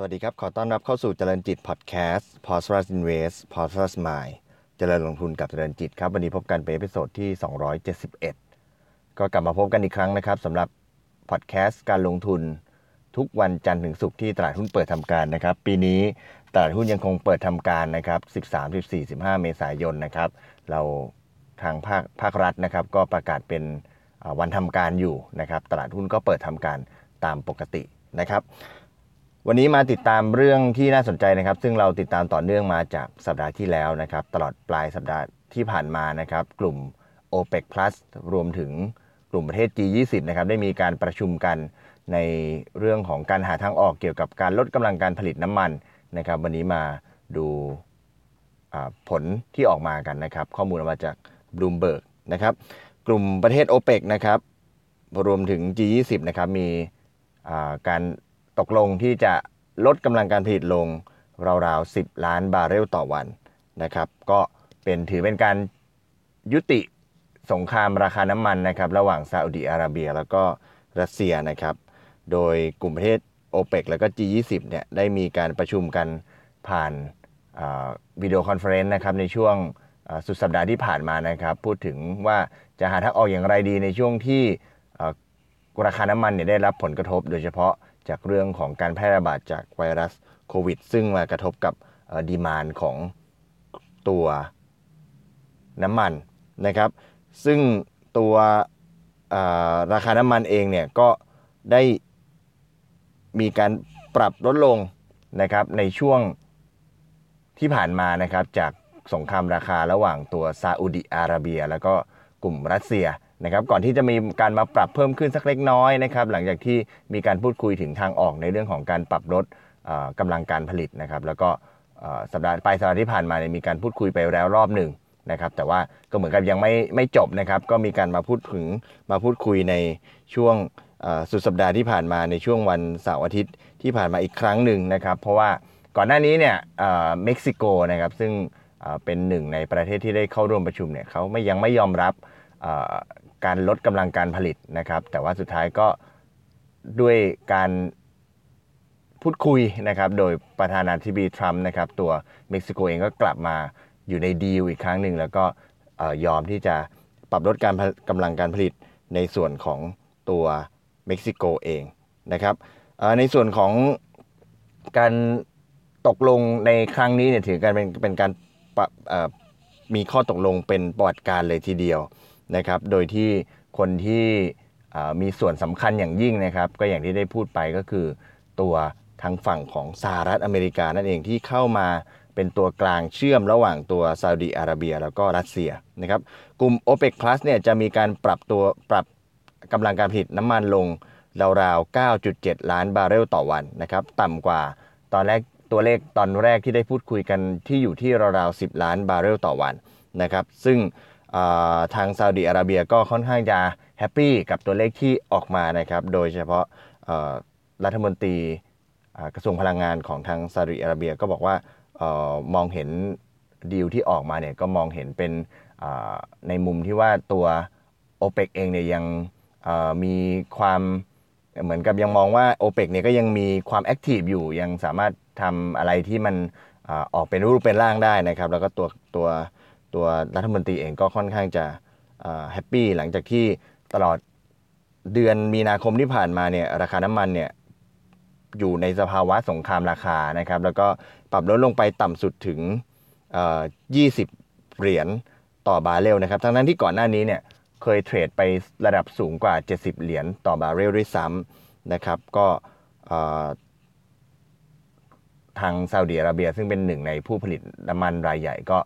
สวัสดีครับ ขอต้อนรับเข้าสู่เจริญจิตพอดแคสต์ p o s t r u s Invest p o s t r u s Mind เจริญลงทุนกับเจริญจิตครับ วันนี้พบกันเป็น episode ที่ 271 ก็กลับมาพบกันอีกครั้งนะครับสำหรับพอดแคสต์การลงทุนทุกวันจันทร์ถึงศุกร์ที่ตลาดหุ้นเปิดทำการนะครับ ปีนี้ตลาดหุ้นยังคงเปิดทำการนะครับ 13 14 15 เมษายนนะครับ เราทางภาคภาครัฐนะครับ ก็ประกาศเป็นวันทำการอยู่นะครับ ตลาดหุ้นก็เปิดทำการตามปกตินะครับ วันนี้มาติดตามเรื่องที่น่าสนใจนะครับ ซึ่งเราติดตามต่อเนื่องมาจากสัปดาห์ที่แล้วนะครับ ตลอดปลายสัปดาห์ที่ผ่านมานะครับ กลุ่ม OPEC Plus รวมถึงกลุ่มประเทศ G20 นะครับ ได้มีการประชุมกันในเรื่องของการหาทางออกเกี่ยวกับการลดกำลังการผลิตน้ำมันนะครับ วันนี้มาดูผลที่ออกมากันนะครับ ข้อมูลมาจาก Bloomberg นะครับ กลุ่มประเทศ OPEC นะครับ รวมถึง G20 นะครับ มีการ ตกลงที่จะลดกำลังการผลิตลงราวๆ 10 ล้านบาร์เรลต่อวันนะครับก็เป็นถือเป็นการยุติสงครามราคาน้ำมันนะครับระหว่างซาอุดีอาระเบีย แล้วก็รัสเซียนะครับโดยกลุ่มประเทศโอเปกแล้วก็ G20 เนี่ยได้มีการประชุมกันผ่านvideo conference นะครับในช่วงสุดสัปดาห์ที่ผ่านมานะครับพูดถึงว่าจะหาทางออกอย่างไรดีในช่วงที่ราคาน้ำมันเนี่ยได้รับผลกระทบ โดยเฉพาะ จากเรื่องของการแพร่ระบาดจากไวรัสโควิด ซึ่งมากระทบกับ demand ของตัวน้ำมันนะครับ ซึ่งตัวราคาน้ำมันเองเนี่ยก็ได้มีการปรับลดลงนะครับในช่วงที่ผ่านมานะครับจากสงครามราคาระหว่างตัวซาอุดิอาระเบีย แล้วก็กลุ่มรัสเซีย นะครับก่อนที่จะมีการมาปรับเพิ่มขึ้นสักเล็กน้อยนะครับหลังจากที่มีการพูดคุยถึงทางออกในเรื่องของการปรับลดกำลังการผลิตนะครับแล้วก็สัปดาห์ปลายสัปดาห์ที่ผ่านมาเนี่ยมีการพูดคุยไปแล้วรอบหนึ่งนะครับแต่ว่าก็เหมือนกับยังไม่ไม่จบนะครับก็มีการมาพูดถึงมาพูดคุยในช่วงสุดสัปดาห์ที่ผ่านมาในช่วงวันเสาร์อาทิตย์ที่ผ่านมาอีกครั้งหนึ่งนะครับเพราะว่าก่อนหน้านี้เนี่ยเม็กซิโกนะครับซึ่งเป็นหนึ่งในประเทศที่ได้เข้าร่วมประชุมเนี่ยเขาไม่ยังไม่ยอมรับ การลดกำลังการผลิตนะครับ แต่ว่าสุดท้ายก็ด้วยการพูดคุยนะครับ โดยประธานาธิบดีทรัมป์นะครับ ตัวเม็กซิโกเองก็กลับมาอยู่ในดีลอีกครั้งหนึ่ง แล้วก็ยอมที่จะปรับลดการกำลังการผลิตในส่วนของตัวเม็กซิโกเองนะครับในส่วนของการตกลงในครั้งนี้เนี่ยถือการเป็นเป็นการมีข้อตกลงเป็นประวัติการเลยทีเดียว นะครับ โดยที่คนที่มีส่วนสำคัญอย่างยิ่งนะครับ ก็อย่างที่ได้พูดไปก็คือ ตัวทางฝั่งของสหรัฐอเมริกานั่นเองที่เข้ามาเป็นตัวกลางเชื่อมระหว่างตัวซาอุดีอาระเบีย แล้วก็รัสเซียนะครับ กลุ่ม OPEC Plus เนี่ยจะมีการปรับตัวปรับกำลังการผลิตน้ำมันลงราวๆ 9.7 ล้านบาร์เรลต่อวันนะครับ ต่ำกว่าตอนแรกตัวเลขตอนแรกที่ได้พูดคุยกันที่อยู่ที่ราวๆ 10 ล้านบาร์เรลต่อวันนะครับ ซึ่ง ทางซาอุดีอาระเบียก็ค่อนข้างจะแฮปปี้กับตัวเลขที่ออกมานะครับ โดยเฉพาะรัฐมนตรีกระทรวงพลังงานของทางซาอุดีอาระเบียก็บอกว่ามองเห็นดีลที่ออกมาเนี่ยก็มองเห็นเป็นในมุมที่ว่าตัว o p e ปเองเนี่ยยังมีความเหมือนกับยังมองว่า o p e ปเนี่ยก็ยังมีความ active อยู่ยังสามารถทำอะไรที่มันออกเป็นรูปเป็นร่างได้นะครับ แล้วก็ตัวตัว ตัวรัฐมนตรีเองก็ค่อนข้างจะ happy หลังจากที่ตลอดเดือนมีนาคมที่ผ่านมาเนี่ยราคาน้ำมันเนี่ยอยู่ในสภาวะสงครามราคานะครับ แล้วก็ปรับลดลงไปต่ำสุดถึง 20 เหรียญต่อบาร์เรลนะครับทั้งนั้นที่ก่อนหน้านี้เนี่ยเคยเทรดไประดับสูงกว่า 70 เหรียญต่อบาร์เรลด้วยซ้ำนะครับ ก็ทางซาอุดิอาระเบียซึ่งเป็นหนึ่งในผู้ผลิตน้ำมันรายใหญ่ก็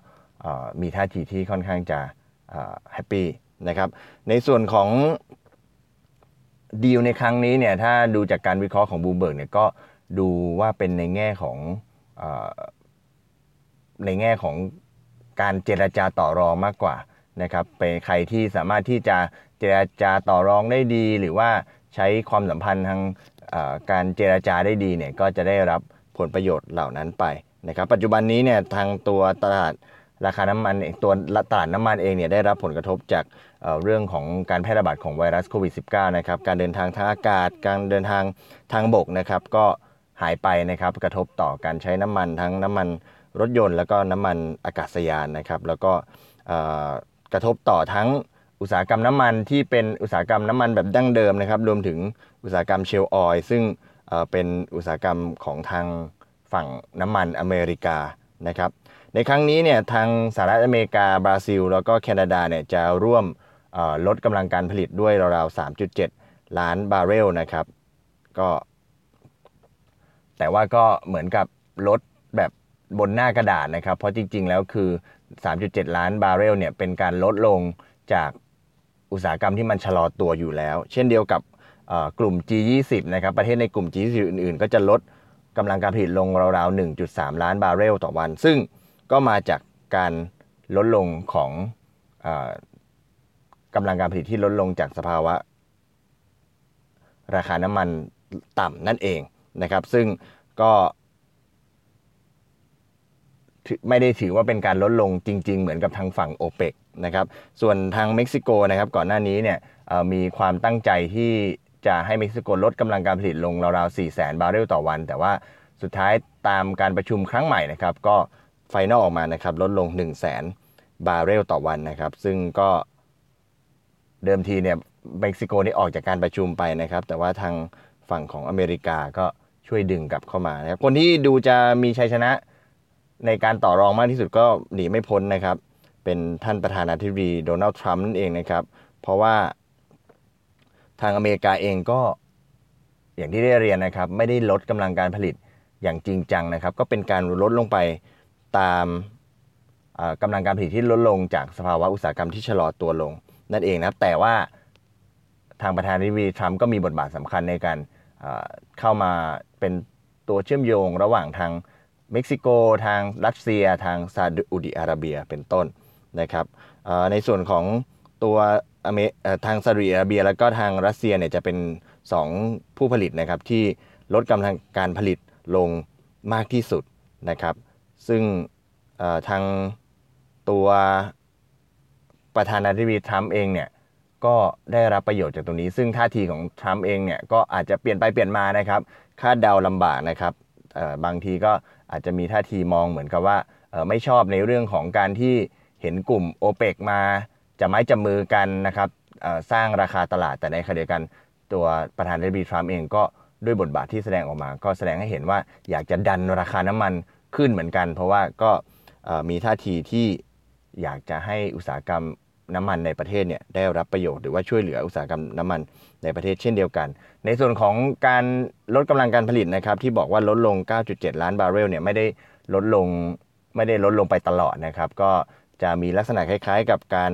มีท่าทีที่ค่อนข้างจะ happy นะครับ ในส่วนของดีลในครั้งนี้เนี่ยถ้าดูจากการวิเคราะห์ของบลูมเบิร์กเนี่ยก็ดูว่าเป็นในแง่ของในแง่ของการเจรจาต่อรองมากกว่านะครับเป็นใครที่สามารถที่จะเจรจาต่อรองได้ดี หรือว่าใช้ความสัมพันธ์ทางการเจรจาได้ดีเนี่ยก็จะได้รับผลประโยชน์เหล่านั้นไปนะครับ ปัจจุบันนี้เนี่ยทางตัวตลาด ราคาน้ำมันตัวตลาดน้ำมันเองเนี่ยได้รับผลกระทบจากเรื่องของการแพร่ระบาดของไวรัสโควิด -19 นะครับการเดินทางทางอากาศ การเดินทางทางบกนะครับก็หายไปนะครับกระทบต่อการใช้น้ำมันทั้งน้ำมันรถยนต์ แล้วก็น้ำมันอากาศยานนะครับแล้วก็กระทบต่อทั้งอุตสาหกรรมน้ำมันที่เป็นอุตสาหกรรมน้ำมันแบบดั้งเดิมนะครับรวมถึงอุตสาหกรรมเชลออยซึ่งเป็นอุตสาหกรรมของทางฝั่งน้ำมันอเมริกานะครับ ในครั้งนี้เนี่ยทางสหรัฐอเมริกา บราซิล แล้วก็แคนาดาเนี่ยจะร่วมลดกำลังการผลิตด้วยราวๆ 3.7 ล้านบาร์เรลนะครับ ก็ แต่ว่าก็เหมือนกับลดแบบบนหน้ากระดาษนะครับ เพราะจริง ๆ แล้วคือ 3.7 ล้านบาร์เรลเนี่ยเป็นการลดลงจากอุตสาหกรรมที่มันชะลอตัวอยู่แล้ว เช่นเดียวกับกลุ่ม G20 นะครับประเทศในกลุ่ม G20 อื่น ๆ ก็จะลดกำลังการผลิตลงราวๆ 1.3 ล้านบาร์เรลต่อวัน ซึ่ง ก็มาจากการลดลงของกำลังการผลิตที่ลดลงจากสภาวะ ราคาน้ำมันต่ำนั่นเองนะครับ ซึ่งก็ไม่ได้ถือว่าเป็นการลดลงจริง ๆ เหมือนกับทางฝั่งโอเปกนะครับ ส่วนทางเม็กซิโกนะครับ ก่อนหน้านี้เนี่ยมีความตั้งใจที่จะให้เม็กซิโกลดกำลังการผลิตลงราวๆ4 0 0 0 0 0 บาร์เรลต่อวัน แต่ว่าสุดท้ายตามการประชุมครั้งใหม่นะครับ ก็ final ออกมานะครับลดลง 1 0 0 0 0 0 บาร์เรลต่อวันนะครับ ซึ่งก็เดิมทีเนี่ยเม็กซิโกนี่ออกจากการประชุมไปนะครับ แต่ว่าทางฝั่งของอเมริกาก็ช่วยดึงกลับเข้ามานะครับ คนที่ดูจะมีชัยชนะในการต่อรองมากที่สุดก็หนีไม่พ้นนะครับ เป็นท่านประธานาธิบดีโดนัลด์ทรัมป์นั่นเองนะครับ เพราะว่าทางอเมริกาเองก็อย่างที่ได้เรียนนะครับ ไม่ได้ลดกำลังการผลิตอย่างจริงจังนะครับ ก็เป็นการลดลงไป ตามกำลังการผลิตที่ลดลงจากสภาวะอุตสาหกรรมที่ชะลอตัวลง นั่นเองนะครับ แต่ว่าทางประธานาธิบดีทรัมป์ก็มีบทบาทสำคัญในการเข้ามาเป็นตัวเชื่อมโยงระหว่างทางเม็กซิโก ทางรัสเซีย ทางซาอุดิอาระเบียเป็นต้นนะครับในส่วนของตัวทางซาอุดิอาระเบีย แล้วก็ทางรัสเซียเนี่ยจะเป็น 2 ผู้ผลิตนะครับที่ลดกำลังการผลิตลงมากที่สุดนะครับ ซึ่งทางตัวประธานาธิบดีทรัมป์เองเนี่ยก็ได้รับประโยชน์จากตรงนี้ ซึ่งท่าทีของทรัมป์เองเนี่ยก็อาจจะเปลี่ยนไปเปลี่ยนมานะครับคาดเดาลำบากนะครับบางทีก็อาจจะมีท่าทีมองเหมือนกับว่าไม่ชอบในเรื่องของการที่เห็นกลุ่มโอเปกมาจะไม้จับมือกันนะครับสร้างราคาตลาดแต่ในขณะเดียวกันตัวประธานาธิบดีทรัมป์เองก็ด้วยบทบาทที่แสดงออกมา ก็แสดงให้เห็นว่าอยากจะดันราคาน้ำมัน ขึ้นเหมือนกัน เพราะว่าก็มีท่าทีที่อยากจะให้อุตสาหกรรมน้ำมันในประเทศเนี่ยได้รับประโยชน์หรือว่าช่วยเหลืออุตสาหกรรมน้ำมันในประเทศเช่นเดียวกัน ในส่วนของการลดกำลังการผลิตนะครับที่บอกว่าลดลง 9.7 ล้านบาร์เรลเนี่ยไม่ได้ลดลงไม่ได้ลดลงไปตลอดนะครับ ก็จะมีลักษณะคล้ายๆ กับการ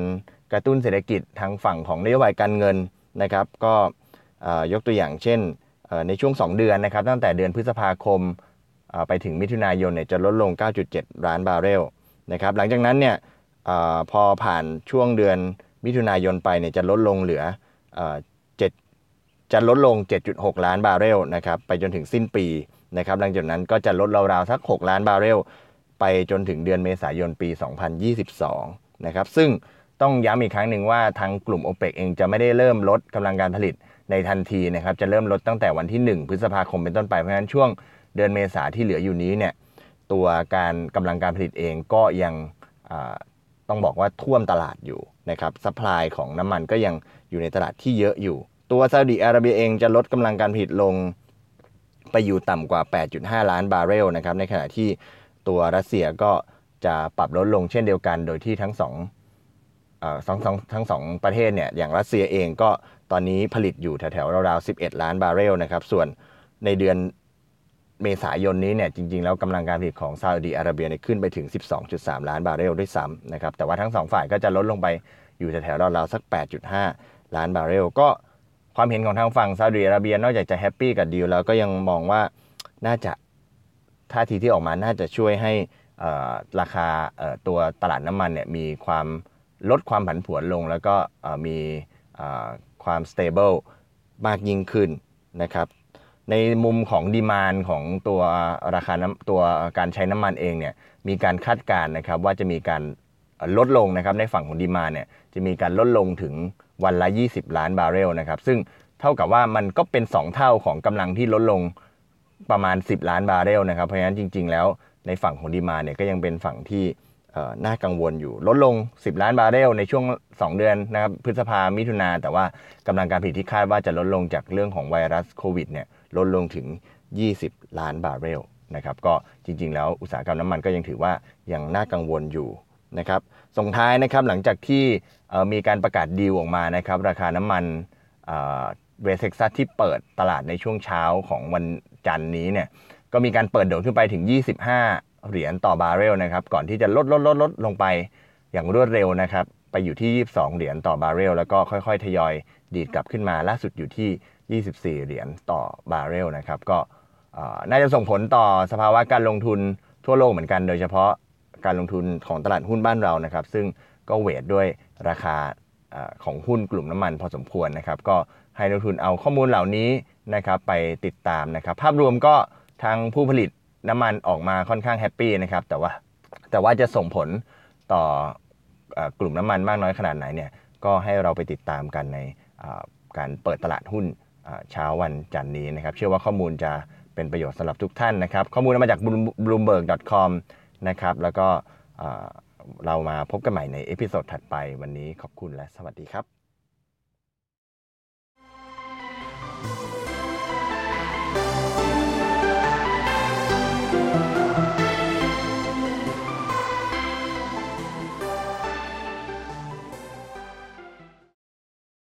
กระตุ้นเศรษฐกิจทางฝั่งของนโยบายการเงินนะครับ ก็ยกตัวอย่างเช่นในช่วง 2 เดือนนะครับ ตั้งแต่เดือนพฤษภาคม ไปถึงมิถุนายนเนี่ยจะลดลง 9.7 ล้านบาร์เรลนะครับหลังจากนั้นเนี่ยอพอผ่านช่วงเดือนมิถุนายนไปเนี่ยจะลดลงเหลือเจ็ดจะลดลง 7.6 ล้านบาร์เรลนะครับไปจนถึงสิ้นปีนะครับหลังจากนั้นก็จะลดราวๆสัก 6 ล้านบาร์เรลไปจนถึงเดือนเมษายนปี 2022 นะครับซึ่งต้องย้ำอีกครั้งหนึ่งว่าทางกลุ่ม o p e ปเองจะไม่ได้เริ่มลดกำลังการผลิตในทันทีนะครับจะเริ่มลดตั้งแต่วันที่ 1 พฤษภาคมเป็นต้นไปเพราะฉะนั้นช่วง เดือนเมษาที่เหลืออยู่นี้เนี่ยตัวการกำลังการผลิตเองก็ยังต้องบอกว่าท่วมตลาดอยู่นะครับ supply ของน้ำมันก็ยังอยู่ในตลาดที่เยอะอยู่ ตัวซาอุดิอาระเบียเองจะลดกำลังการผลิตลงไปอยู่ต่ำกว่า 8.5 ล้านบาร์เรลนะครับในขณะที่ตัวรัสเซียก็จะปรับลดลงเช่นเดียวกัน โดยที่ทั้งสองสองสองทั้งสองประเทศเนี่ยอย่างรัสเซียเองก็ตอนนี้ผลิตอยู่แถวๆราวๆ11 ล้านบาร์เรลนะครับส่วนในเดือน เมษายนนี้เนี่ยจริง ๆ แล้วกำลังการผลิตของซาอุดีอาระเบียเนี่ยขึ้นไปถึง 12.3 ล้านบาร์เรลด้วยซ้ำนะครับแต่ว่าทั้งสองฝ่ายก็จะลดลงไปอยู่แถวๆราวๆสัก 8.5 ล้านบาร์เรลก็ความเห็นของทางฝั่งซาอุดีอาระเบียนอกจากจะ happy กับดีลแล้วก็ยังมองว่าน่าจะท่าทีที่ออกมาน่าจะช่วยให้ราคาตัวตลาดน้ำมันเนี่ยมีความลดความผันผวนลง แล้วก็มีความ stable มากยิ่งขึ้นนะครับ ในมุมของ demand ของตัวราคาน้ำตัวการใช้น้ำมันเองเนี่ยมีการคาดการณ์นะครับว่าจะมีการลดลงนะครับในฝั่งของ demand เนี่ยจะมีการลดลงถึงวันละ 20 ล้านบาร์เรลนะครับซึ่งเท่ากับว่ามันก็เป็น 2 เท่าของกำลังที่ลดลงประมาณ 10 ล้านบาร์เรลนะครับเพราะฉะนั้นจริง ๆ แล้วในฝั่งของดีมาเนี่ยก็ยังเป็นฝั่งที่น่ากังวลอยู่ลดลง 10 ล้านบาร์เรลในช่วง 2 เดือนนะครับพฤษภามิถุนาแต่ว่ากำลังการผลิตที่คาดว่าจะลดลงจากเรื่องของไวรัสโควิดเนี่ย ลดลงถึง 20 ล้านบาร์เรลนะครับก็จริงๆ แล้วอุตสาหกรรมน้ำมันก็ยังถือว่ายังน่ากังวลอยู่นะครับส่งท้ายนะครับหลังจากที่มีการประกาศดีลออกมานะครับราคาน้ำมันWest Texas ที่เปิดตลาดในช่วงเช้าของวันจันทร์นี้เนี่ยก็มีการเปิดโดดขึ้นไปถึง 25 เหรียญต่อบาร์เรลนะครับก่อนที่จะลดลดลดลดลงไปอย่างรวดเร็วนะครับไปอยู่ที่ 22 เหรียญต่อบาร์เรลแล้วก็ค่อยๆ ทยอยดีดกลับขึ้นมาล่าสุดอยู่ที่ 24 เหรียญต่อบาร์เรลนะครับก็น่าจะส่งผลต่อสภาวะการลงทุนทั่วโลกเหมือนกันโดยเฉพาะการลงทุนของตลาดหุ้นบ้านเรานะครับ ซึ่งก็เวทด้วยราคาของหุ้นกลุ่มน้ำมันพอสมควรนะครับ ก็ให้นักทุนเอาข้อมูลเหล่านี้นะครับไปติดตามนะครับ ภาพรวมก็ทางผู้ผลิตน้ำมันออกมาค่อนข้างแฮปปี้นะครับแต่ว่าแต่ว่าจะส่งผลต่อกลุ่มน้ำมันมากน้อยขนาดไหนเนี่ยก็ให้เราไปติดตามกันในการเปิดตลาดหุ้น เช้าวันจันนี้นะครับ เชื่อว่าข้อมูลจะเป็นประโยชน์สำหรับทุกท่านนะครับ ข้อมูลมาจาก bloomberg.com นะครับ แล้วก็เรามาพบกันใหม่ใน episode ถัดไปวันนี้ขอบคุณและสวัสดีครับ